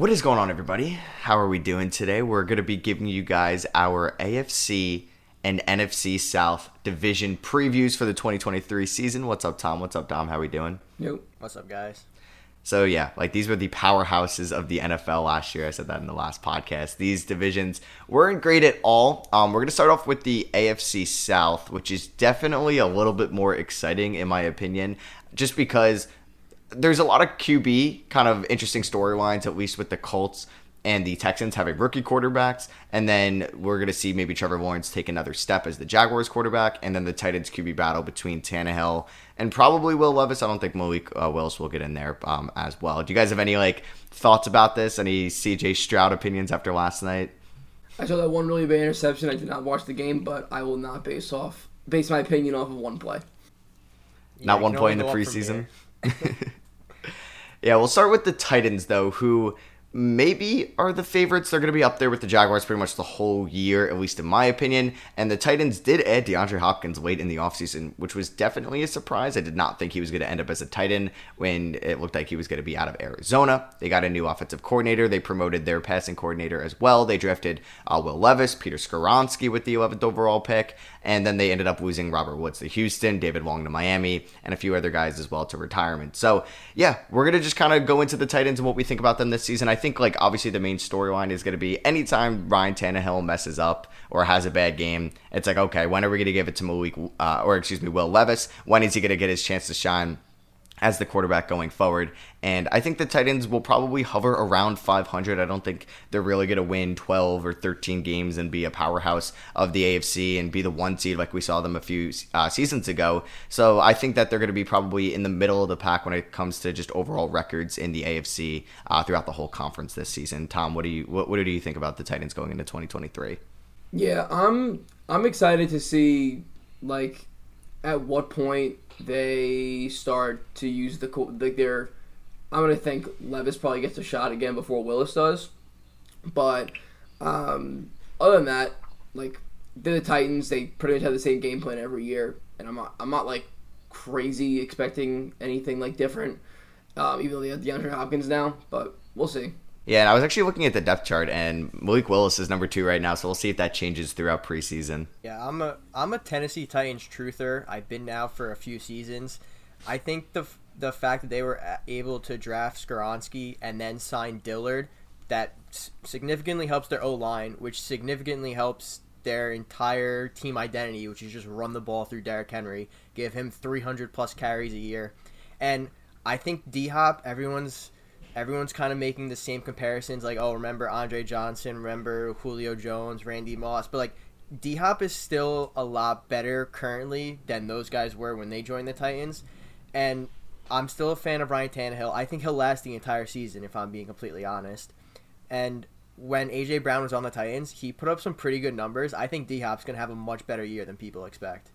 What is going on, everybody? How are we doing today? We're going to be giving you guys our AFC and NFC South division previews for the 2023 season. What's up, Tom? What's up, Dom? How we doing? Yep. What's up, guys? So yeah, like these were the powerhouses of the NFL last year. I said that in the last podcast. These divisions weren't great at all. Um, we're gonna start off with the AFC South, which is definitely a little bit more exciting in my opinion, just because there's a lot of QB kind of interesting storylines, at least with the Colts and the Texans having rookie quarterbacks, and then we're going to see maybe Trevor Lawrence take another step as the Jaguars quarterback, and then the Titans QB battle between Tannehill and probably Will Levis. I don't think Malik uh, Willis will get in there um, as well. Do you guys have any like thoughts about this? Any CJ Stroud opinions after last night? I saw that one really bad interception. I did not watch the game, but I will not base off base my opinion off of one play. Not one play in the only go up from preseason. Yeah, we'll start with the Titans though, who maybe are the favorites. They're going to be up there with the Jaguars pretty much the whole year, at least in my opinion. And the Titans did add DeAndre Hopkins late in the offseason, which was definitely a surprise. I did not think he was going to end up as a Titan when it looked like he was going to be out of Arizona. They got a new offensive coordinator. They promoted their passing coordinator as well. They drafted uh, Will Levis, Peter Skoronski with the 11th overall pick, and then they ended up losing Robert Woods to Houston, David Long to Miami, and a few other guys as well to retirement. So, yeah, we're going to just kind of go into the Titans and what we think about them this season. I think, like, obviously the main storyline is going to be anytime Ryan Tannehill messes up or has a bad game, it's like, okay, when are we going to give it to Malik, uh, or excuse me, Will Levis? When is he going to get his chance to shine? As the quarterback going forward. And I think the Titans will probably hover around 500. I don't think they're really going to win 12 or 13 games and be a powerhouse of the AFC and be the one seed like we saw them a few uh, seasons ago. So I think that they're going to be probably in the middle of the pack when it comes to just overall records in the AFC uh, throughout the whole conference this season. Tom, what do you what, what do you think about the Titans going into 2023? Yeah, I'm I'm excited to see like at what point they start to use the like their. I'm gonna think Levis probably gets a shot again before Willis does, but um, other than that, like the Titans. They pretty much have the same game plan every year, and I'm not I'm not like crazy expecting anything like different. Um, even though they have DeAndre Hopkins now, but we'll see. Yeah, and I was actually looking at the depth chart, and Malik Willis is number two right now, so we'll see if that changes throughout preseason. Yeah, I'm a I'm a Tennessee Titans truther. I've been now for a few seasons. I think the the fact that they were able to draft Skoronski and then sign Dillard that significantly helps their O line, which significantly helps their entire team identity, which is just run the ball through Derrick Henry, give him 300 plus carries a year, and I think D Hop, everyone's everyone's kind of making the same comparisons like oh remember andre johnson remember julio jones randy moss but like d hop is still a lot better currently than those guys were when they joined the titans and i'm still a fan of ryan Tannehill. i think he'll last the entire season if i'm being completely honest and when aj brown was on the titans he put up some pretty good numbers i think d hop's going to have a much better year than people expect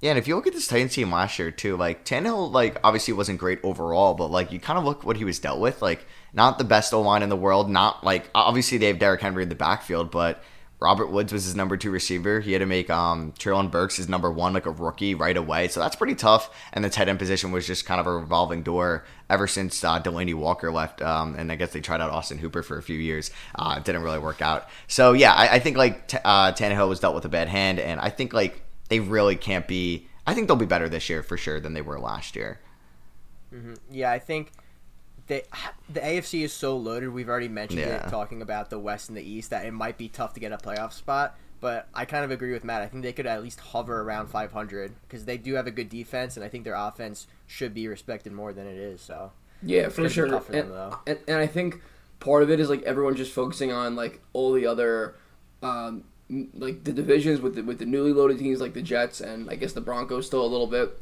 Yeah, and if you look at this Titans team last year too, like Tannehill, like obviously wasn't great overall, but like you kind of look what he was dealt with. Like not the best O line in the world. Not like obviously they have Derrick Henry in the backfield, but Robert Woods was his number two receiver. He had to make um Treylon Burks his number one, like a rookie right away. So that's pretty tough. And the tight end position was just kind of a revolving door ever since uh, Delanie Walker left. Um, and I guess they tried out Austin Hooper for a few years. Uh, it didn't really work out. So yeah, I, I think like t- uh, Tannehill was dealt with a bad hand, and I think like they really can't be. I think they'll be better this year for sure than they were last year. Yeah, I think they, the AFC is so loaded. We've already mentioned Yeah. it talking about the West and the East that it might be tough to get a playoff spot. But I kind of agree with Matt. I think they could at least hover around 500 because they do have a good defense, and I think their offense should be respected more than it is. So Yeah, for sure. for and, though. and, and I think part of it is like everyone just focusing on like all the other, um, n- like the divisions with the, with the newly loaded teams like the Jets and I guess the Broncos still a little bit,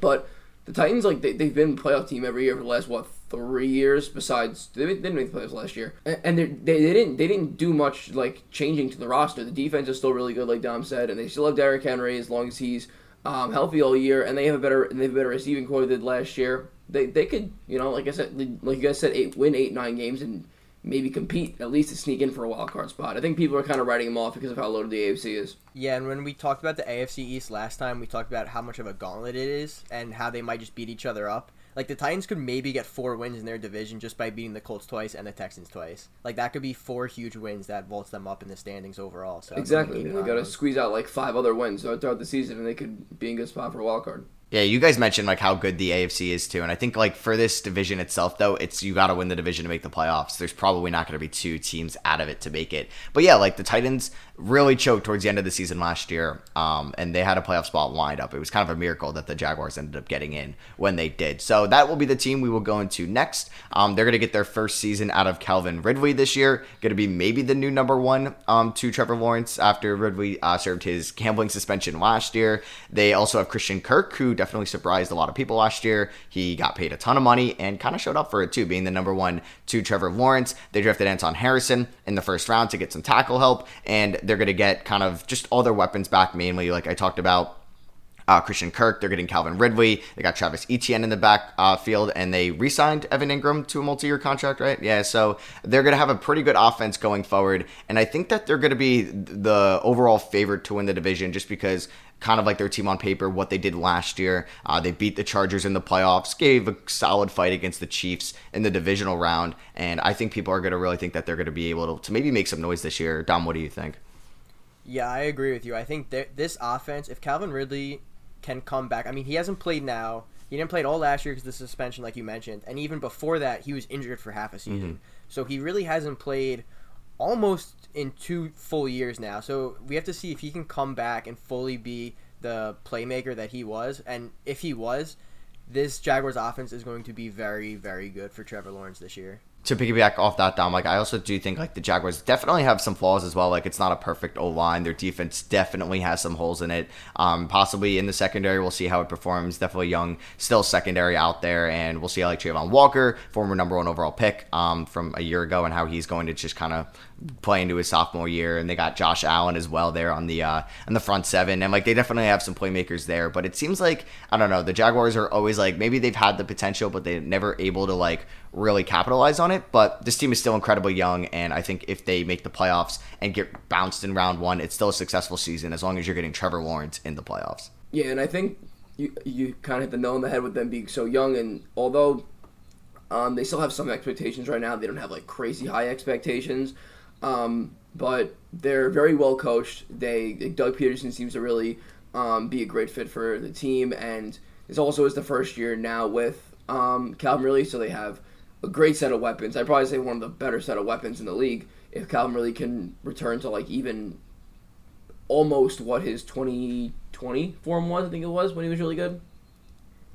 but the Titans like they they've been playoff team every year for the last what three years. Besides they didn't make the playoffs last year, and, they they didn't they didn't do much like changing to the roster. The defense is still really good, like Dom said, and they still have Derrick Henry as long as he's um, healthy all year, and they have a better they have a better receiving core than last year. They they could you know like I said like you guys said eight win eight nine games and maybe compete at least to sneak in for a wild card spot. I think people are kind of writing them off because of how loaded the AFC is. yeah, and when we talked about the AFC East last time, we talked about how much of a gauntlet it is and how they might just beat each other up. Like the Titans could maybe get four wins in their division just by beating the Colts twice and the Texans twice. Like that could be four huge wins that vaults them up in the standings overall. So exactly, they got to squeeze out like five other wins throughout the season, and they could be in a good spot for a wild card. Yeah, you guys mentioned like how good the AFC is too, and I think like for this division itself though, it's you got to win the division to make the playoffs. There's probably not going to be two teams out of it to make it, but yeah, like the Titans really choked towards the end of the season last year, um, and they had a playoff spot lined up. It was kind of a miracle that the Jaguars ended up getting in when they did. So that will be the team we will go into next. Um, they're going to get their first season out of Calvin Ridley this year. Going to be maybe the new number one um, to Trevor Lawrence after Ridley uh, served his gambling suspension last year. They also have Christian Kirk, who definitely surprised a lot of people last year. He got paid a ton of money and kind of showed up for it too, being the number one to Trevor Lawrence. They drafted Anton Harrison in the first round to get some tackle help, and they're going to get kind of just all their weapons back, mainly like I talked about. Uh, Christian Kirk. They're getting Calvin Ridley. They got Travis Etienne in the back uh, field, and they re-signed Evan Engram to a multi-year contract, right? Yeah, so they're going to have a pretty good offense going forward, and I think that they're going to be the overall favorite to win the division, just because kind of like their team on paper, what they did last year. Uh, they beat the Chargers in the playoffs, gave a solid fight against the Chiefs in the divisional round, and I think people are going to really think that they're going to be able to, to maybe make some noise this year. Dom, what do you think? Yeah, I agree with you. I think this offense, if Calvin Ridley can come back, I mean, he hasn't played now. He didn't play it all last year because the suspension, like you mentioned, and even before that, he was injured for half a season. Mm-hmm. So he really hasn't played almost in two full years now. So we have to see if he can come back and fully be the playmaker that he was. And if he was, this Jaguars offense is going to be very, very good for Trevor Lawrence this year to piggyback off that, Dom, like I also do think like the Jaguars definitely have some flaws as well. Like it's not a perfect O line. Their defense definitely has some holes in it. Um, possibly in the secondary, we'll see how it performs. Definitely young, still secondary out there, and we'll see how like Travon Walker, former number one overall pick um, from a year ago, and how he's going to just kind of play into his sophomore year. And they got Josh Allen as well there on the uh, on the front seven, and like they definitely have some playmakers there. But it seems like I don't know. The Jaguars are always like maybe they've had the potential, but they're never able to like really capitalize on it. But this team is still incredibly young, and I think if they make the playoffs and get bounced in round one, it's still a successful season as long as you're getting Trevor Lawrence in the playoffs. Yeah, and I think you you kind of hit the nail on the head with them being so young, and although um, they still have some expectations right now, they don't have like crazy high expectations. Um, but they're very well coached. They Doug Pederson seems to really um, be a great fit for the team, and this also is the first year now with um, Calvin Ridley, so they have a great set of weapons. I'd probably say one of the better set of weapons in the league. If Calvin Ridley can return to like even almost what his 2020 form was, I think it was when he was really good.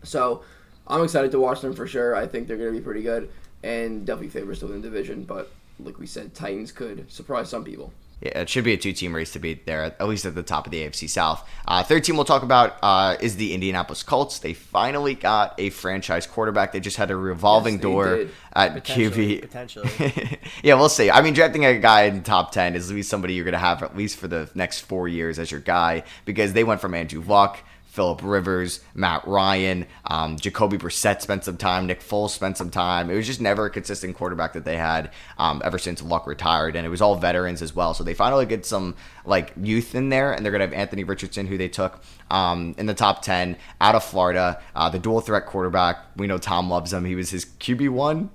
So I'm excited to watch them for sure. I think they're going to be pretty good and definitely favors to win the division. But like we said, Titans could surprise some people. Yeah, it should be a two-team race to be there, at least at the top of the AFC South. Uh, third team we'll talk about uh, is the Indianapolis Colts. They finally got a franchise quarterback. They just had a revolving yes, door did. at potentially, QB. Potentially, yeah, we'll see. I mean, drafting a guy in the top ten is at least somebody you're going to have at least for the next four years as your guy because they went from Andrew Luck Philip Rivers, Matt Ryan, um, Jacoby Brissett spent some time, Nick Foles spent some time. It was just never a consistent quarterback that they had um, ever since Luck retired, and it was all veterans as well. So they finally get some like youth in there, and they're gonna have Anthony Richardson, who they took um, in the top ten out of Florida, uh, the dual threat quarterback. We know Tom loves him. He was his QB one,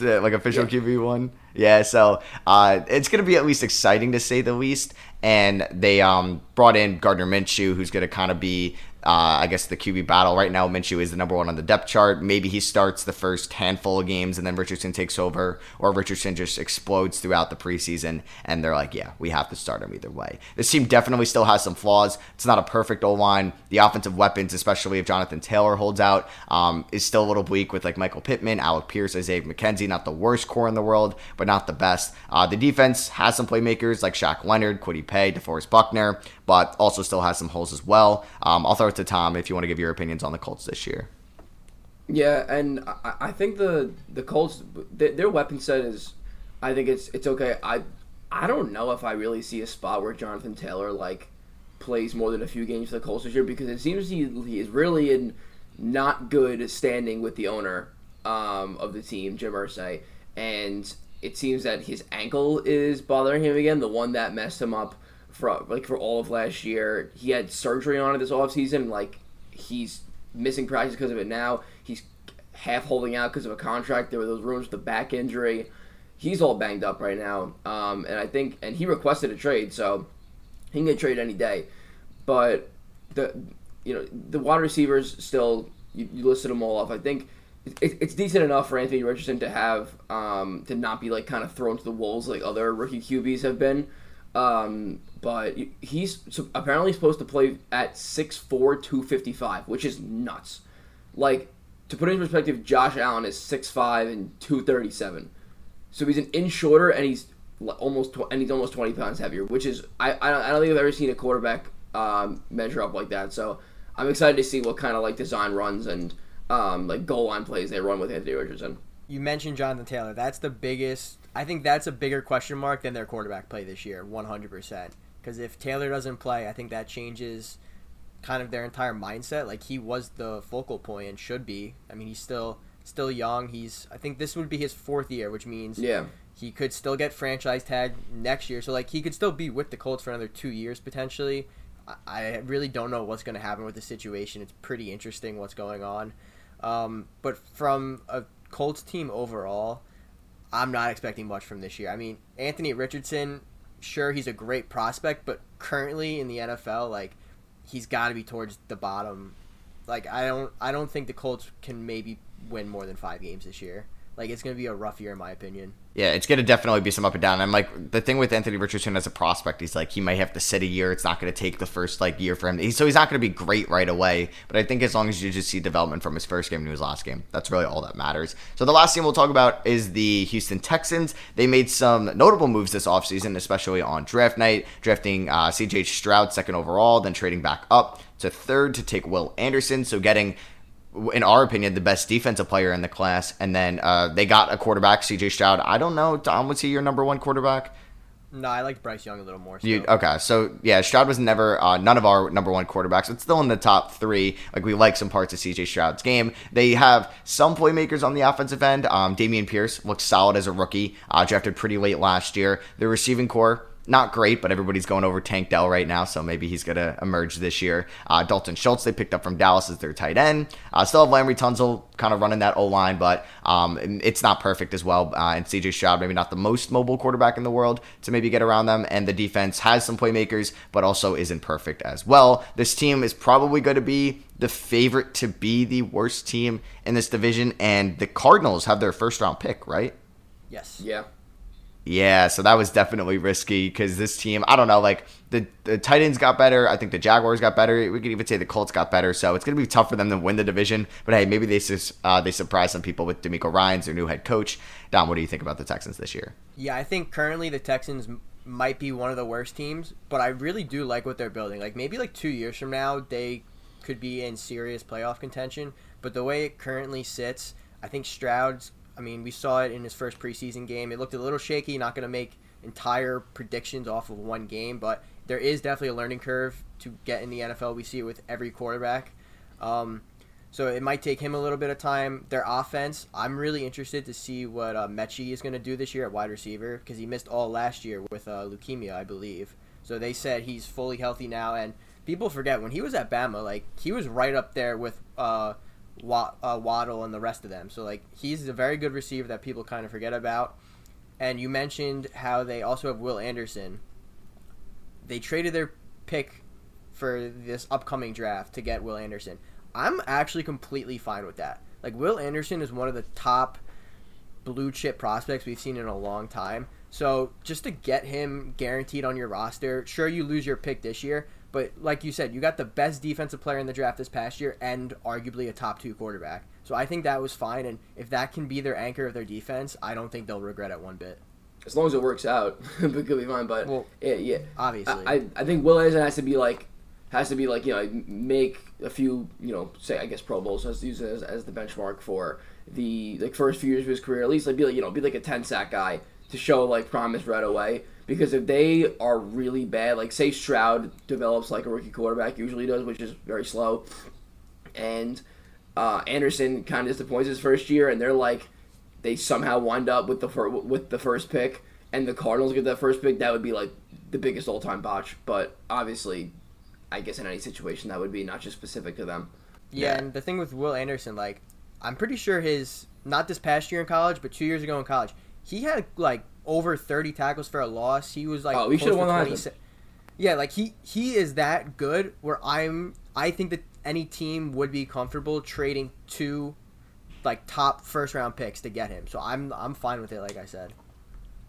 like official yeah. QB one. Yeah, so uh, it's going to be at least exciting to say the least. And they um, brought in Gardner Minshew, who's going to kind of be uh, I guess the QB battle right now. Minshew is the number one on the depth chart. Maybe he starts the first handful of games and then Richardson takes over, or Richardson just explodes throughout the preseason. And they're like, yeah, we have to start him either way. This team definitely still has some flaws. It's not a perfect O line. The offensive weapons, especially if Jonathan Taylor holds out, um, is still a little bleak with like Michael Pittman, Alec Pierce, Isaiah McKenzie. Not the worst core in the world, but not the best. Uh, the defense has some playmakers like Shaq Leonard, Kwity Paye, DeForest Buckner, but also still has some holes as well. Um, I'll throw it to Tom if you want to give your opinions on the Colts this year. Yeah, and I, I think the the Colts their weapon set is, I think it's it's okay. I I don't know if I really see a spot where Jonathan Taylor like plays more than a few games for the Colts this year because it seems he he is really in not good standing with the owner um, of the team, Jim Irsay, and it seems that his ankle is bothering him again, the one that messed him up for like for all of last year. He had surgery on it this offseason. Like he's missing practice because of it now. He's half holding out because of a contract. There were those rumors with the back injury. He's all banged up right now, um, and I think and he requested a trade, so he can get traded any day. But the you know the wide receivers still you, you listed them all off. I think it, it's decent enough for Anthony Richardson to have um, to not be like kind of thrown to the wolves like other rookie QBs have been. Um, but he's apparently supposed to play at 6'4", 255, which is nuts. Like to put it in perspective, Josh Allen is 6'5", and two thirty seven, so he's an inch shorter and he's almost tw- and he's almost twenty pounds heavier, which is I I don't, I don't think I've ever seen a quarterback um, measure up like that. So I'm excited to see what kind of like design runs and um, like goal line plays they run with Anthony Richardson. You mentioned Jonathan Taylor. That's the biggest. I think that's a bigger question mark than their quarterback play this year, 100%. Because if Taylor doesn't play, I think that changes kind of their entire mindset. Like he was the focal point and should be. I mean, he's still still young. He's I think this would be his fourth year, which means yeah. He could still get franchise tag next year, so like he could still be with the Colts for another two years potentially. I really don't know what's going to happen with the situation. It's pretty interesting what's going on. Um, but from a Colts team overall, I'm not expecting much from this year. I mean, Anthony Richardson, sure, he's a great prospect, but currently in the NFL, like he's got to be towards the bottom. Like I don't, I don't think the Colts can maybe win more than five games this year. Like it's going to be a rough year in my opinion. Yeah, it's going to definitely be some up and down. I'm like the thing with Anthony Richardson as a prospect, he's like he might have to sit a year. It's not going to take the first like year for him, so he's not going to be great right away. But I think as long as you just see development from his first game to his last game, that's really all that matters. So the last team we'll talk about is the Houston Texans. They made some notable moves this offseason, especially on draft night, drafting uh, C.J. Stroud second overall, then trading back up to third to take Will Anderson. So getting in our opinion, the best defensive player in the class. And then uh, they got a quarterback, CJ Stroud. I don't know, Tom, was he your number one quarterback? No, I like Bryce Young a little more. You, okay, so yeah, Stroud was never uh, none of our number one quarterbacks. It's still in the top three. Like we like some parts of CJ Stroud's game. They have some playmakers on the offensive end. Um, Dameon Pierce looks solid as a rookie. Uh, drafted pretty late last year. The receiving core not great, but everybody's going over Tank Dell right now, so maybe he's going to emerge this year. Uh, Dalton Schultz, they picked up from Dallas as their tight end. Uh, still have Laremy Tunsil kind of running that O line, but um, it's not perfect as well. Uh, and CJ Stroud, maybe not the most mobile quarterback in the world to maybe get around them. And the defense has some playmakers, but also isn't perfect as well. This team is probably going to be the favorite to be the worst team in this division, and the Cardinals have their first round pick, right? Yes. Yeah. Yeah, so that was definitely risky because this team, I don't know, like the, the Titans got better. I think the Jaguars got better. We could even say the Colts got better. So it's going to be tough for them to win the division. But hey, maybe they uh, they surprise some people with DeMeco Ryans, their new head coach. Don, what do you think about the Texans this year? Yeah, I think currently the Texans might be one of the worst teams, but I really do like what they're building. Like maybe like two years from now, they could be in serious playoff contention. But the way it currently sits, I think Stroud's I mean, we saw it in his first preseason game. It looked a little shaky. Not going to make entire predictions off of one game, but there is definitely a learning curve to get in the NFL. We see it with every quarterback. Um, so it might take him a little bit of time. Their offense, I'm really interested to see what uh, Metchie is going to do this year at wide receiver because he missed all last year with uh, leukemia, I believe. So they said he's fully healthy now, and people forget when he was at Bama, like he was right up there with uh, Uh, Waddle and the rest of them. So like he's a very good receiver that people kind of forget about. And you mentioned how they also have Will Anderson. They traded their pick for this upcoming draft to get Will Anderson. I'm actually completely fine with that. Like Will Anderson is one of the top blue chip prospects we've seen in a long time. So just to get him guaranteed on your roster, sure you lose your pick this year, but like you said, you got the best defensive player in the draft this past year and arguably a top two quarterback. So I think that was fine. And if that can be their anchor of their defense, I don't think they'll regret it one bit. As long as it works out, it could be fine. But well, yeah, yeah, obviously, I, I think Will Anderson has to be like has to be like you know make a few you know say I guess Pro Bowls. Let's use it as, as the benchmark for the like first few years of his career. At least like be like you know be like a ten sack guy to show like promise right away. Because if they are really bad, like say Stroud develops like a rookie quarterback usually does, which is very slow, and uh, Anderson kind of disappoints his first year, and they're like they somehow wind up with the fir- with the first pick, and the Cardinals get that first pick, that would be like the biggest all time botch. But obviously, I guess in any situation that would be not just specific to them. Yeah, yeah, and the thing with Will Anderson, like I'm pretty sure his not this past year in college, but two years ago in college, he had like over 30 tackles for a loss. He was like, oh, we should have won the Heisman. Yeah, like he he is that good. Where I'm, I think that any team would be comfortable trading two, like top first round picks to get him. So I'm I'm fine with it. Like I said.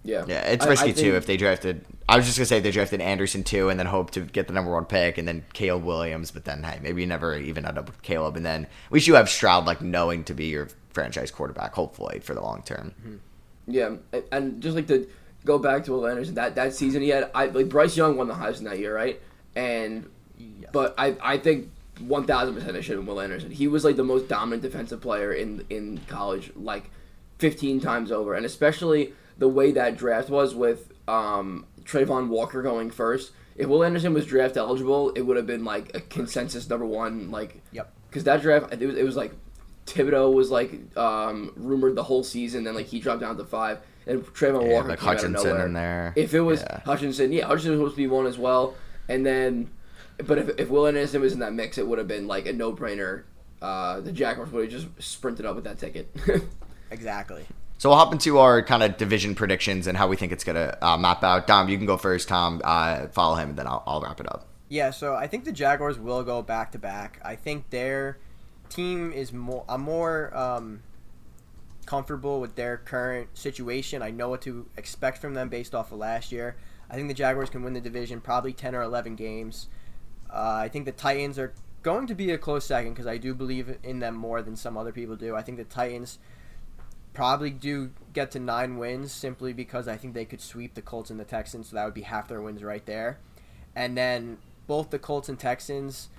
Yeah, yeah, it's risky I, I think, too if they drafted. I was just gonna say if they drafted Anderson too, and then hope to get the number one pick, and then Caleb Williams. But then hey, maybe you never even end up with Caleb, and then at least you have Stroud like knowing to be your franchise quarterback, hopefully for the long term. Mm-hmm. Yeah, and just like to go back to Will Anderson, that that season he had, I like Bryce Young won the Heisman that year, right? And yes. but I I think one thousand percent it should have been Will Anderson. He was like the most dominant defensive player in in college, like fifteen times over, and especially the way that draft was with um, Travon Walker going first. If Will Anderson was draft eligible, it would have been like a consensus number one. Like, yep. Because that draft, it was, it was like Thibodeaux was like um, rumored the whole season, then like he dropped down to five, and Travon yeah, Walker like came Hutchinson out of nowhere. in there. If it was yeah. Hutchinson, yeah, Hutchinson was supposed to be one as well, and then, but if, if Will Anderson was in that mix, it would have been like a no brainer. Uh, the Jaguars would have just sprinted up with that ticket. exactly. So we'll hop into our kind of division predictions and how we think it's going to uh, map out. Dom, you can go first. Tom, uh, follow him, and then I'll, I'll wrap it up. Yeah, so I think the Jaguars will go back to back. I think their team is more. I'm more um, comfortable with their current situation. I know what to expect from them based off of last year. I think the Jaguars can win the division, probably 10 or 11 games. Uh, I think the Titans are going to be a close second because I do believe in them more than some other people do. I think the Titans probably do get to nine wins simply because I think they could sweep the Colts and the Texans, so that would be half their wins right there. And then both the Colts and Texans,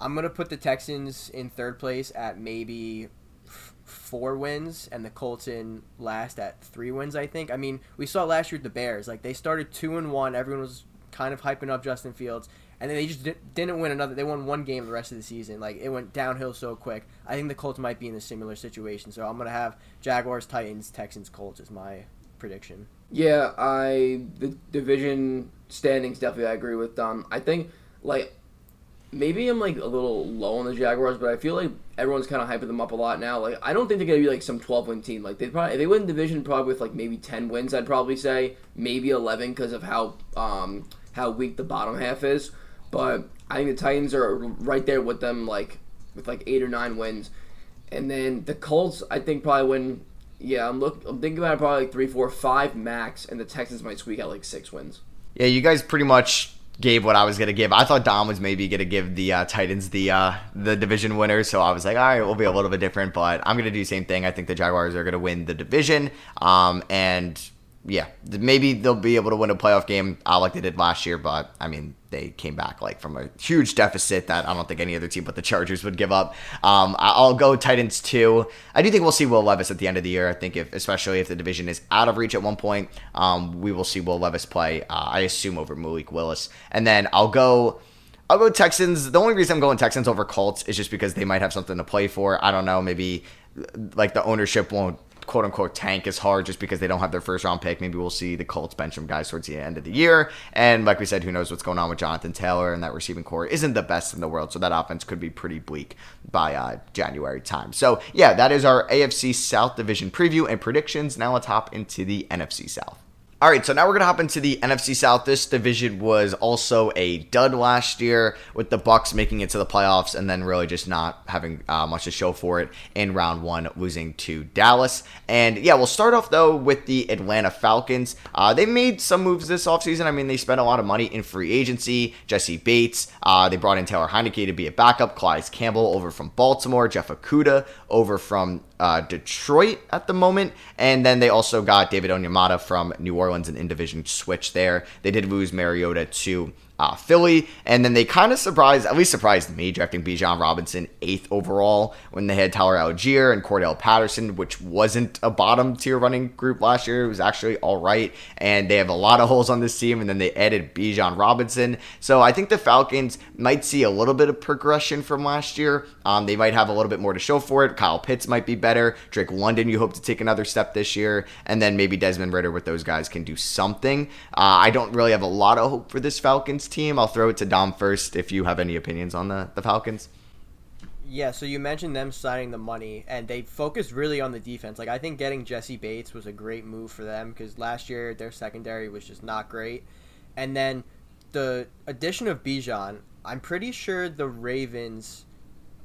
I'm gonna put the Texans in third place at maybe f- four wins, and the Colts in last at three wins. I think. I mean, we saw last year the Bears, like they started two and one. Everyone was kind of hyping up Justin Fields, and then they just didn't win another. They won one game the rest of the season. Like it went downhill so quick. I think the Colts might be in a similar situation. So I'm gonna have Jaguars, Titans, Texans, Colts is my prediction. Yeah, I the division standings definitely I agree with Dom. I think like maybe I'm like a little low on the Jaguars, but I feel like everyone's kind of hyping them up a lot now. Like I don't think they're gonna be like some 12 win team. Like they probably if they win division probably with like maybe 10 wins. I'd probably say maybe 11 because of how um how weak the bottom half is. But I think the Titans are right there with them, like with like eight or nine wins, and then the Colts. I think probably win. Yeah, I'm look. I'm thinking about it probably like three, four, five max, and the Texans might squeak out like six wins. Yeah, you guys pretty much gave what I was gonna give. I thought Dom was maybe gonna give the uh, Titans the uh, the division winner, so I was like, all right, we'll be a little bit different, but I'm gonna do the same thing. I think the Jaguars are gonna win the division, um, and yeah, maybe they'll be able to win a playoff game like they did last year. But I mean, they came back like from a huge deficit that I don't think any other team but the Chargers would give up. Um, I'll go Titans too. I do think we'll see Will Levis at the end of the year. I think if, especially if the division is out of reach at one point, um, we will see Will Levis play. Uh, I assume over Malik Willis, and then I'll go. I'll go Texans. The only reason I'm going Texans over Colts is just because they might have something to play for. I don't know. Maybe like the ownership won't quote unquote tank is hard just because they don't have their first round pick. Maybe we'll see the Colts bench some guys towards the end of the year. And like we said, who knows what's going on with Jonathan Taylor and that receiving core isn't the best in the world. So that offense could be pretty bleak by uh, January time. So yeah, that is our AFC South division preview and predictions. Now let's hop into the NFC South. All right, so now we're going to hop into the NFC South. This division was also a dud last year with the Bucks making it to the playoffs and then really just not having uh, much to show for it in round one, losing to Dallas. And yeah, we'll start off though with the Atlanta Falcons. Uh, they made some moves this offseason. I mean, they spent a lot of money in free agency. Jessie Bates, uh, they brought in Taylor Heinicke to be a backup. Calais Campbell over from Baltimore. Jeff Okudah over from uh, Detroit at the moment. And then they also got David Onyemata from New Orleans, an in division switch there. They did lose Mariota to uh, Philly. And then they kind of surprised, at least surprised me, drafting Bijan Robinson eighth overall when they had Tyler Allgeier and Cordarrelle Patterson, which wasn't a bottom tier running group last year. It was actually all right. And they have a lot of holes on this team. And then they added Bijan Robinson. So I think the Falcons might see a little bit of progression from last year. Um, they might have a little bit more to show for it. Kyle Pitts might be better. Drake London, you hope to take another step this year. And then maybe Desmond Ridder with those guys can do something. Uh, I don't really have a lot of hope for this Falcons team. I'll throw it to Dom first if you have any opinions on the, the Falcons. Yeah, so you mentioned them signing the money, and they focused really on the defense. Like I think getting Jessie Bates was a great move for them because last year their secondary was just not great, and then the addition of Bijan, I'm pretty sure the Ravens.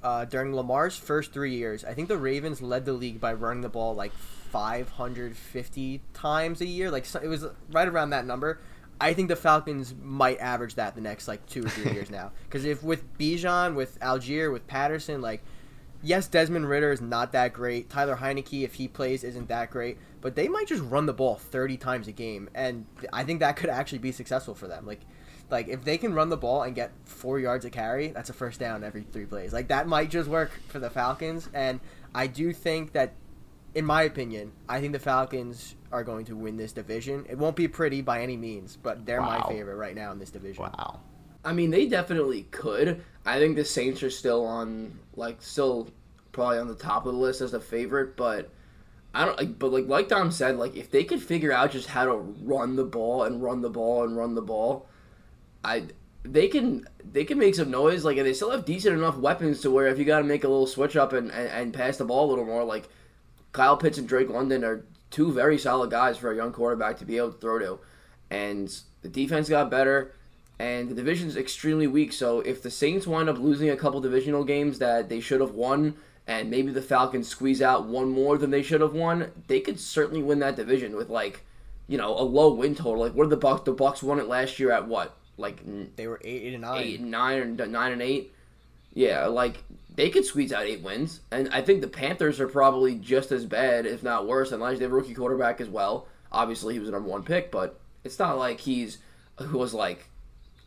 Uh, during Lamar's first three years, I think the Ravens led the league by running the ball like 550 times a year. Like it was right around that number. I think the Falcons might average that the next like two or three years now. Because if with Bijan, with Allgeier, with Patterson, like yes, Desmond Ridder is not that great. Tyler Heinicke, if he plays, isn't that great. But they might just run the ball 30 times a game, and I think that could actually be successful for them. Like, like if they can run the ball and get four yards a carry, that's a first down every three plays. Like that might just work for the Falcons, and I do think that, in my opinion, I think the Falcons are going to win this division. It won't be pretty by any means, but they're Wow. my favorite right now in this division. Wow. I mean, they definitely could. I think the Saints are still on, like, still probably on the top of the list as a favorite, but I don't. Like, but like, like Dom said, like, if they could figure out just how to run the ball and run the ball and run the ball, I they can they can make some noise. Like, and they still have decent enough weapons to where if you got to make a little switch up and, and and pass the ball a little more, like Kyle Pitts and Drake London are two very solid guys for a young quarterback to be able to throw to. And the defense got better, and the division's extremely weak. So if the Saints wind up losing a couple divisional games that they should have won, and maybe the Falcons squeeze out one more than they should have won, they could certainly win that division with like, you know, a low win total. Like what did the Bucks? The Bucks won it last year at what? Like They were eight, and nine. eight and nine or nine and eight. Yeah, like they could squeeze out eight wins, and I think the Panthers are probably just as bad, if not worse. And they have a rookie quarterback as well. Obviously, he was a number one pick, but it's not like he's who was like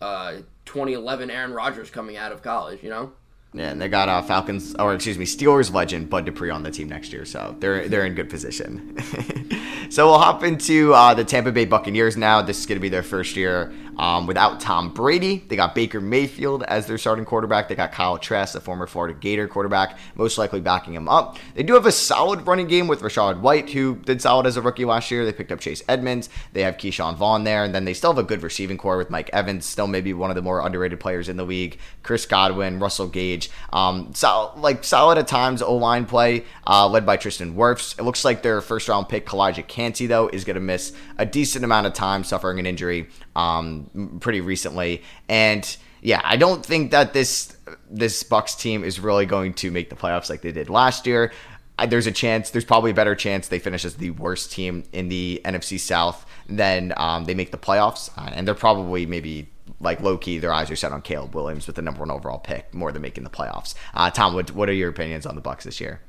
uh, 2011 Aaron Rodgers coming out of college. You know, Yeah, and they got uh, Falcons, or excuse me, Steelers legend Bud Dupree on the team next year, so they're they're in good position. so we'll hop into uh, the Tampa Bay Buccaneers now. This is going to be their first year um, without Tom Brady. They got Baker Mayfield as their starting quarterback. They got Kyle Trask, the former Florida Gator quarterback, most likely backing him up. They do have a solid running game with Rachaad White, who did solid as a rookie last year. They picked up Chase Edmonds. They have Ke'Shawn Vaughn there, and then they still have a good receiving core with Mike Evans, still maybe one of the more underrated players in the league. Chris Godwin, Russell Gage, um, so, like solid at times. O line play uh, led by Tristan Wirfs. It looks like their first round pick Calijah Kancey though is going to miss a decent amount of time, suffering an injury um, pretty recently, and yeah, I don't think that this this Bucks team is really going to make the playoffs like they did last year. There's a chance. There's probably a better chance they finish as the worst team in the NFC South than um, they make the playoffs, uh, and they're probably maybe like low key. Their eyes are set on Caleb Williams with the number one overall pick more than making the playoffs. Uh, Tom, what what are your opinions on the Bucks this year?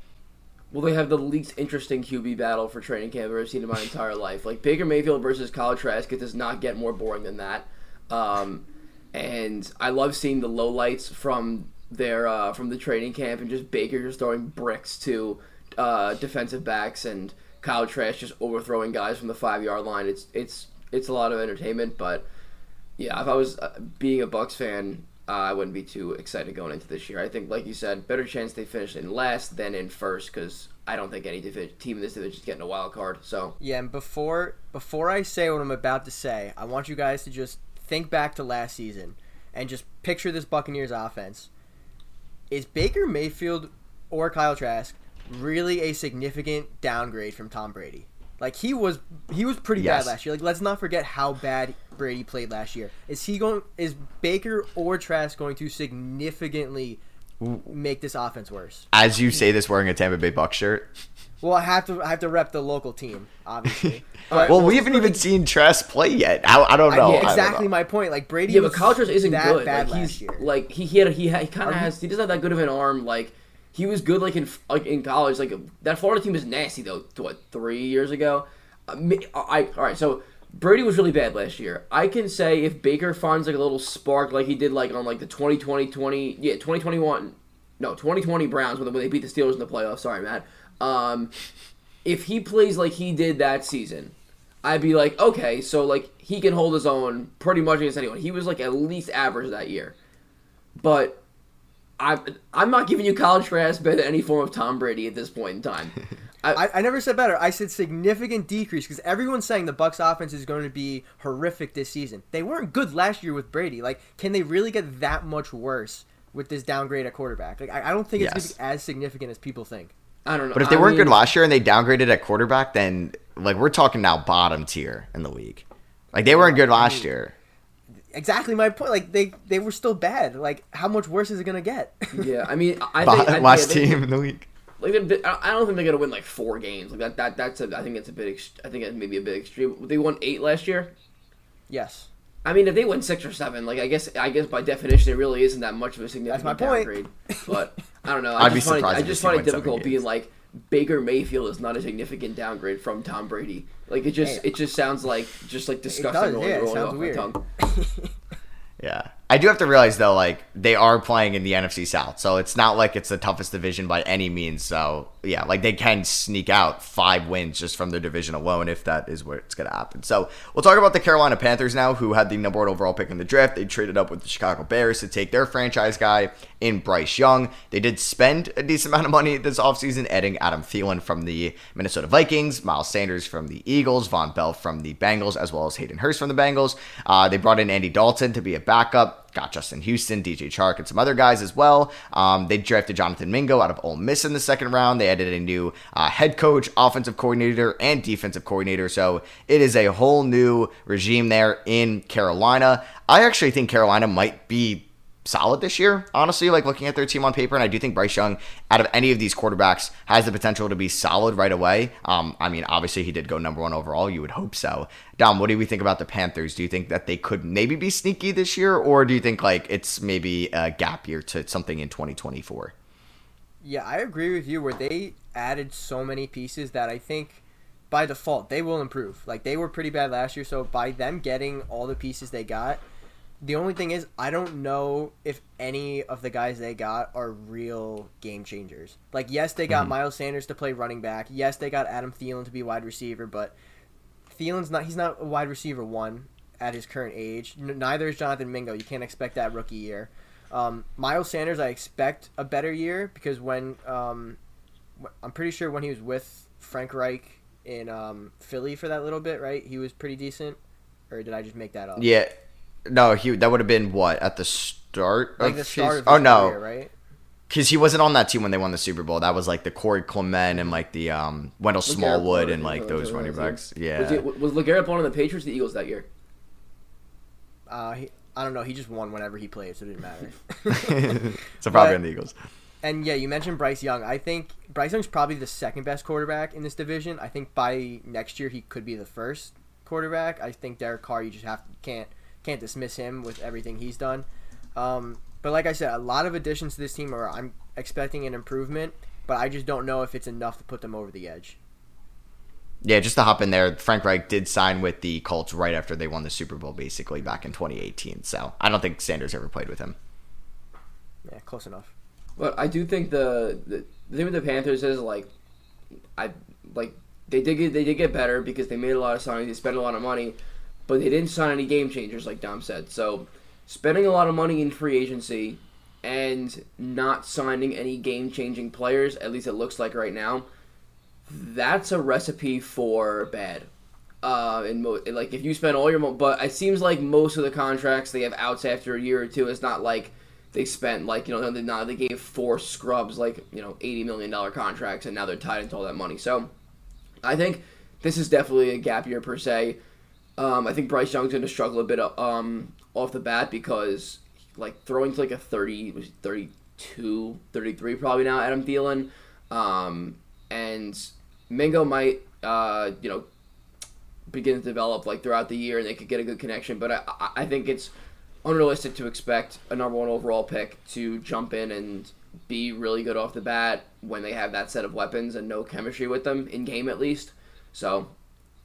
Well they have the least interesting QB battle for training camp I've ever seen in my entire life. Like Baker Mayfield versus Kyle Trask, it does not get more boring than that. Um, and I love seeing the lowlights from their uh, from the training camp and just Baker just throwing bricks to uh, defensive backs and Kyle Trask just overthrowing guys from the five yard line. It's it's it's a lot of entertainment, but yeah, if I was uh, being a Bucks fan, uh, I wouldn't be too excited going into this year. I think, like you said, better chance they finish in last than in first because I don't think any divi- team in this division is getting a wild card. So Yeah, and before before I say what I'm about to say, I want you guys to just think back to last season and just picture this Buccaneers offense. Is Baker Mayfield or Kyle Trask really a significant downgrade from Tom Brady? Like he was he was pretty Yes. bad last year. Like let's not forget how bad Brady played last year. Is he going is Baker or Trask going to significantly make this offense worse? As you say this, wearing a Tampa Bay Bucks shirt. Well, I have to I have to rep the local team, obviously. well, we haven't even seen Trask play yet. I, I don't know. yeah, I don't exactly know. my point. Like Brady, yeah, but was Kyle Trask isn't that good. bad Like last he's year. like he he had he, had, he kind of has he doesn't have that good of an arm. Like he was good like in like in college. Like that Florida team is nasty though. What three years ago? Uh, me- I all right. So Brady was really bad last year. I can say if Baker finds like a little spark like he did like on like the 2020 20 yeah 2021 no 2020 Browns when they beat the Steelers in the playoffs. Sorry, Matt. Um, if he plays like he did that season, I'd be like, okay, so like he can hold his own pretty much against anyone. He was like at least average that year, but I'm I'm not giving you college Trask better than any form of Tom Brady at this point in time. I, I, I never said better. I said significant decrease because everyone's saying the Bucks offense is going to be horrific this season. They weren't good last year with Brady. Like, can they really get that much worse with this downgrade at quarterback. Like I, I don't think it's Yes. gonna be as significant as people think. I don't know. But if they I weren't good last year and they downgraded at quarterback, then like we're talking now bottom tier in the league. Like they weren't good last year. Exactly my point. Like they they were still bad. Like how much worse is it gonna get? Yeah, I mean, I Bo- think I, last yeah, they- team in the league. Like they're I I don't think they're gonna win like four games. Like that. That that's a. I think it's a bit. Ex- I think it's maybe a bit extreme. They won eight last year. yes. I mean, if they win six or seven, like I guess I guess by definition it really isn't that much of a significant That's my point. downgrade. But I don't know. I I'd be just find it, surprised I just find it difficult being games. like Baker Mayfield is not a significant downgrade from Tom Brady. Like it just Hey. it just sounds like just like It disgusting does. rolling, Yeah, it rolling sounds off my tongue. Yeah. I do have to realize though, like they are playing in the NFC South, so it's not like it's the toughest division by any means. So yeah, like they can sneak out five wins just from their division alone if that is what's going to happen. So we'll talk about the Carolina Panthers now, who had the number one overall pick in the draft. They traded up with the Chicago Bears to take their franchise guy in Bryce Young. They did spend a decent amount of money this offseason, adding Adam Thielen from the Minnesota Vikings, Miles Sanders from the Eagles, Vonn Bell from the Bengals, as well as Hayden Hurst from the Bengals. Uh, they brought in Andy Dalton to be a backup. Got Justin Houston, DJ Chark, and some other guys as well. Um, they drafted Jonathan Mingo out of Ole Miss in the second round. They added a new uh, head coach, offensive coordinator, and defensive coordinator. So it is a whole new regime there in Carolina. I actually think Carolina might be solid this year, honestly, like looking at their team on paper. And I do think Bryce Young, out of any of these quarterbacks, has the potential to be solid right away. Um, I mean, obviously, he did go number one overall. You would hope so. Dom, what do we think about the Panthers? Do you think that they could maybe be sneaky this year, or do you think like it's maybe a gap year to something in 2024? Yeah, I agree with you. Where they added so many pieces that I think by default they will improve. Like they were pretty bad last year, so by them getting all the pieces they got, the only thing is I don't know if any of the guys they got are real game changers. Like yes, they got Miles Sanders to play running back. Yes, they got Adam Thielen to be wide receiver, but Thielen's not. He's not a wide receiver one at his current age. Neither is Jonathan Mingo. You can't expect that rookie year. Um, Miles Sanders, I expect a better year because when um, I'm pretty sure when he was with Frank Reich in um, Philly for that little bit, right? He was pretty decent. Or did I just make that up? Yeah, no, he that would have been what at the start like of the start his. of his oh no, career, right? because he wasn't on that team when they won the Super Bowl. That was like the Corey Clement and like the um, Wendell Smallwood and like those running backs. Was, Yeah, it, was LeGarrette Blount on the Patriots, or the Eagles that year? Uh, he, I don't know. He just won whenever he played, so it didn't matter. so probably But- on the Eagles. And yeah, you mentioned Bryce Young. I think Bryce Young's probably the second best quarterback in this division. I think by next year he could be the first quarterback. I think Derek Carr, you just have to, can't can't dismiss him with everything he's done. Um, but like I said, a lot of additions to this team are I'm expecting an improvement, but I just don't know if it's enough to put them over the edge. Yeah, just to hop in there, Frank Reich did sign with the Colts right after they won the Super Bowl, basically back in 2018. So I don't think Sanders ever played with him. Yeah, close enough. But I do think the, the the thing with the Panthers is like, I like they did get they did get better because they made a lot of signings, they spent a lot of money, but they didn't sign any game changers like Dom said. So spending a lot of money in free agency and not signing any game changing players, at least it looks like right now, that's a recipe for bad. Uh, and mo- like if you spend all your, mo- but it seems like most of the contracts they have outs after a year or two. It's not like they spent like you know they, not, they gave four scrubs like you know eighty million dollar contracts and now they're tied into all that money. So I think this is definitely a gap year per se. Um, I think Bryce Young's going to struggle a bit um, off the bat because like throwing to like a 30, was 32, 33 probably now, Adam Thielen. Um, and Mingo might, uh, you know, begin to develop like throughout the year and they could get a good connection. But I- I think it's unrealistic to expect a number one overall pick to jump in and be really good off the bat when they have that set of weapons and no chemistry with them in game at least. So,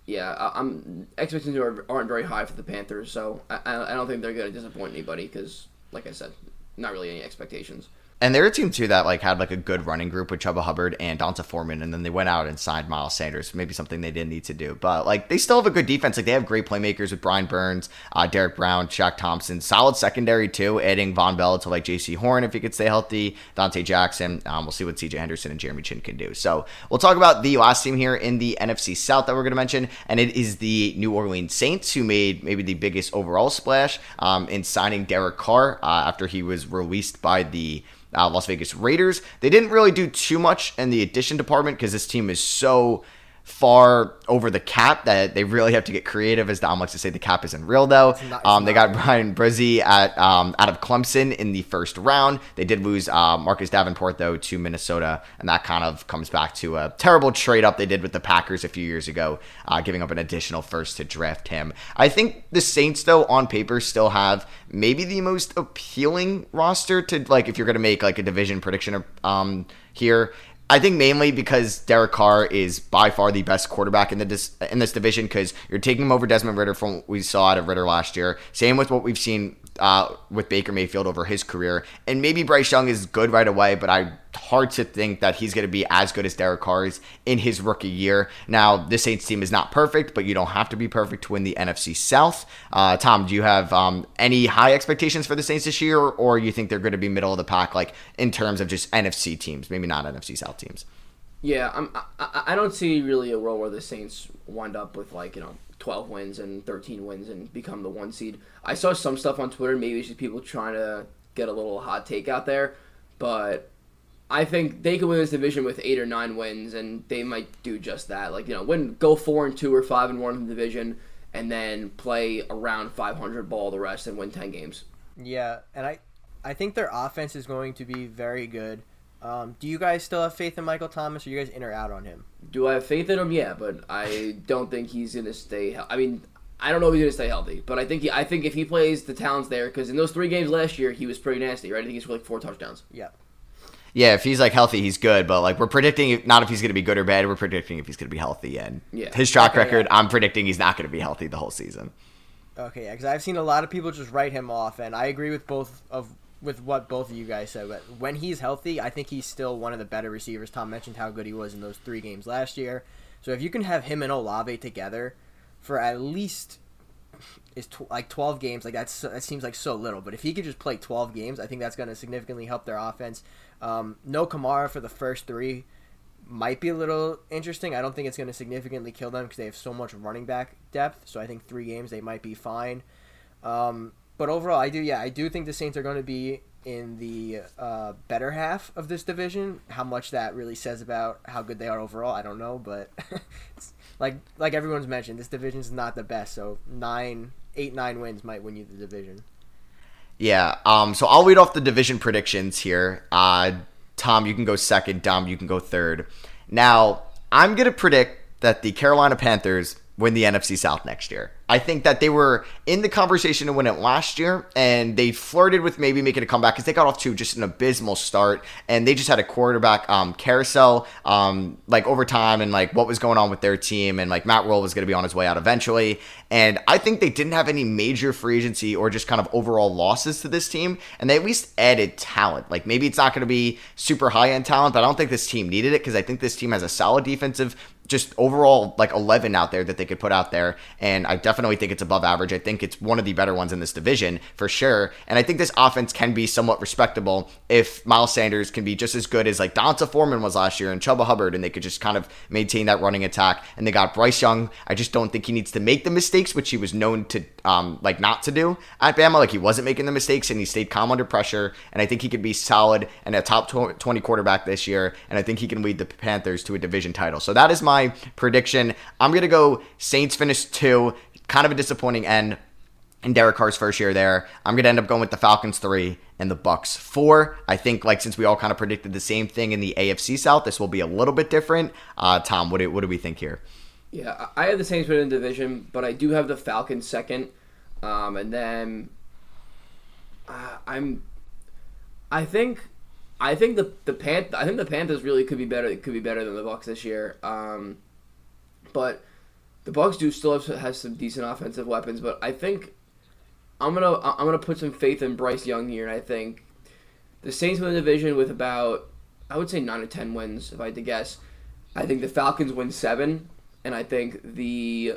yeah, I, I'm expectations are, aren't very high for the Panthers. So I I don't think they're going to disappoint anybody because, like I said, not really any expectations. And they're a team too that like had like a good running group with Chuba Hubbard and D'Onta Foreman, and then they went out and signed Miles Sanders. Maybe something they didn't need to do, but like they still have a good defense. Like they have great playmakers with Brian Burns, uh, Derrick Brown, Shaq Thompson, solid secondary too. Adding Vonn Bell to like Jaycee Horn if he could stay healthy, Donte Jackson. Um, we'll see what C.J. Henderson and Jeremy Chinn can do. So we'll talk about the last team here in the NFC South that we're going to mention, and it is the New Orleans Saints who made maybe the biggest overall splash um, in signing Derek Carr uh, after he was released by the uh, Las Vegas Raiders. They didn't really do too much in the addition department because this team is so far over the cap that they really have to get creative. As Dom likes to say, the cap isn't real though. Not, um, they got Bryan Bresee at um, out of Clemson in the first round. They did lose uh, Marcus Davenport though to Minnesota, and that kind of comes back to a terrible trade up they did with the Packers a few years ago, uh, giving up an additional first to draft him. I think the Saints though on paper still have maybe the most appealing roster to like if you're going to make like a division prediction um, here I think mainly because Derek Carr is by far the best quarterback in the dis- in this division because you're taking him over Desmond Ridder from what we saw out of Ridder last year. Same with what we've seen uh, with Baker Mayfield over his career. And maybe Bryce Young is good right away, but I hard to think that he's going to be as good as Derek Carr is in his rookie year. Now, this Saints team is not perfect, but you don't have to be perfect to win the NFC South. Uh, Tom, do you have um, any high expectations for the Saints this year, or you think they're going to be middle of the pack, like in terms of just NFC teams, maybe not NFC South teams? Yeah, I'm, I, I don't see really a role where the Saints wind up with like you know 12 wins and 13 wins and become the one seed. I saw some stuff on Twitter. Maybe it's just people trying to get a little hot take out there, but I think they could win this division with eight or nine wins, and they might do just that. Like you know, win, go four and two or five and one in the division, and then play around 500 ball the rest and win 10 games. Yeah, and I, I think their offense is going to be very good. Um, do you guys still have faith in Michael Thomas, or you guys in or out on him? Do I have faith in him? Yeah, but I don't think he's gonna stay. I mean, I don't know if he's gonna stay healthy, but I think he, I think if he plays, the talent's there because in those three games last year, he was pretty nasty, right? I think he's like four touchdowns. Yeah. Yeah, if he's like healthy, he's good. But like we're predicting not if he's going to be good or bad. We're predicting if he's going to be healthy. And yeah. his track okay, record, yeah. I'm predicting he's not going to be healthy the whole season. Okay, yeah, because I've seen a lot of people just write him off, and I agree with both of with what both of you guys said. But when he's healthy, I think he's still one of the better receivers. Tom mentioned how good he was in those three games last year. So if you can have him and Olave together for at least is tw- like 12 games, like that's that seems like so little. But if he could just play 12 games, I think that's going to significantly help their offense. Um, no Kamara for the first three might be a little interesting. I don't think it's going to significantly kill them because they have so much running back depth. So I think three games they might be fine. Um, but overall, I do yeah, I do think the Saints are going to be in the uh, better half of this division. How much that really says about how good they are overall, I don't know. But like like everyone's mentioned, this division is not the best. So nine, eight, nine wins might win you the division. Yeah. Um. So I'll read off the division predictions here. Uh, Tom, you can go second. Dom, you can go third. Now I'm gonna predict that the Carolina Panthers win the NFC South next year. I think that they were in the conversation to win it last year, and they flirted with maybe making a comeback because they got off to just an abysmal start, and they just had a quarterback um, carousel, um, like over time, and like what was going on with their team, and like Matt Rhule was going to be on his way out eventually, and I think they didn't have any major free agency or just kind of overall losses to this team, and they at least added talent. Like maybe it's not going to be super high end talent, but I don't think this team needed it because I think this team has a solid defensive just overall like 11 out there that they could put out there and i definitely think it's above average. I think it's one of the better ones in this division for sure. And i think this offense can be somewhat respectable if miles sanders can be just as good as like D'Onta Foreman was last year and Chuba Hubbard and they could just kind of maintain that running attack. And they got Bryce Young. I just don't think he needs to make the mistakes which he was known to um like not to do at Bama. Like he wasn't making the mistakes and he stayed calm under pressure. And I think he could be solid and a top 20 quarterback this year and I think he can lead the Panthers to a division title. So that is my my prediction. I'm going to go Saints finish two. Kind of a disappointing end in Derek Carr's first year there. I'm going to end up going with the Falcons three and the Bucs four. I think like since we all kind of predicted the same thing in the AFC South, this will be a little bit different. Uh, Tom, what do, what do we think here? Yeah, I have the Saints win the division, but I do have the Falcons second, um, and then uh, I'm. I think I think the the Pan I think the Panthers really could be better. Could be better than the Bucs this year. Um, but the Bucs do still have, have some decent offensive weapons. But I think I'm gonna I'm gonna put some faith in Bryce Young here, and I think the Saints win the division with about I would say nine or ten wins if I had to guess. I think the Falcons win seven, and I think the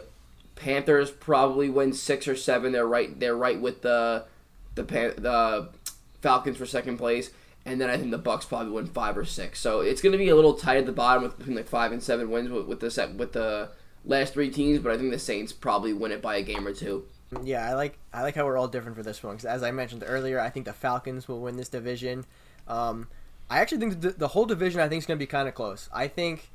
Panthers probably win six or seven. They're right. They're right with the the Pan- the Falcons for second place, and then I think the Bucs probably win five or six. So it's going to be a little tight at the bottom with between like five and seven wins with, with the set, with the last three teams. But I think the Saints probably win it by a game or two. Yeah, I like I like how we're all different for this one because as I mentioned earlier, I think the Falcons will win this division. Um, I actually think the, the whole division I think is going to be kind of close. I think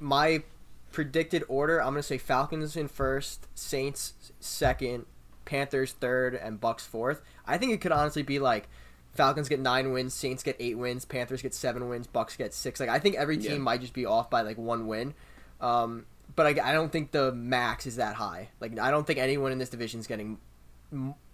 my predicted order, I'm going to say Falcons in first, Saints second, Panthers third, and Bucs fourth. I think it could honestly be like Falcons get nine wins, Saints get eight wins, Panthers get seven wins, Bucs get six. Like I think every team yeah. might just be off by like one win. Um, but I, I don't think the max is that high. Like I don't think anyone in this division is getting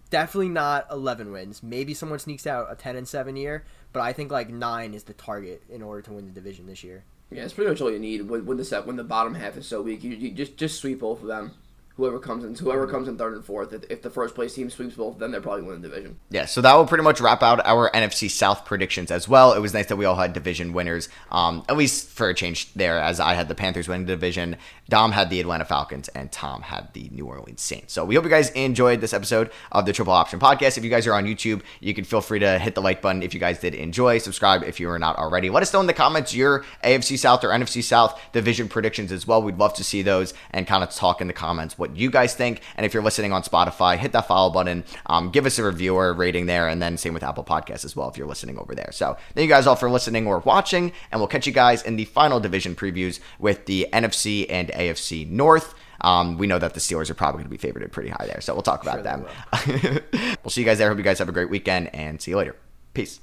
definitely not 11 wins. Maybe someone sneaks out a 10 and 7 year, but I think like 9 is the target in order to win the division this year. Yeah, it's pretty much all you need when, when the set when the bottom half is so weak. You, you just just sweep both of them whoever comes in, whoever comes in third and fourth. If, if the first place team sweeps both, then they're probably winning the division. Yeah, so that will pretty much wrap out our NFC South predictions as well. It was nice that we all had division winners, um, at least for a change there, as I had the Panthers winning the division, Dom had the Atlanta Falcons, and Tom had the New Orleans Saints. So we hope you guys enjoyed this episode of the Triple Option Podcast. If you guys are on YouTube, you can feel free to hit the like button if you guys did enjoy. Subscribe if you are not already. Let us know in the comments your AFC South or NFC South division predictions as well. We'd love to see those and kind of talk in the comments what you guys think. And if you're listening on Spotify, hit that follow button, um, give us a review or a rating there, and then same with Apple Podcasts as well if you're listening over there. So thank you guys all for listening or watching, and we'll catch you guys in the final division previews with the NFC and AFC North. Um, we know that the Steelers are probably going to be favored pretty high there, so we'll talk about sure them. We'll see you guys there. Hope you guys have a great weekend and see you later. Peace.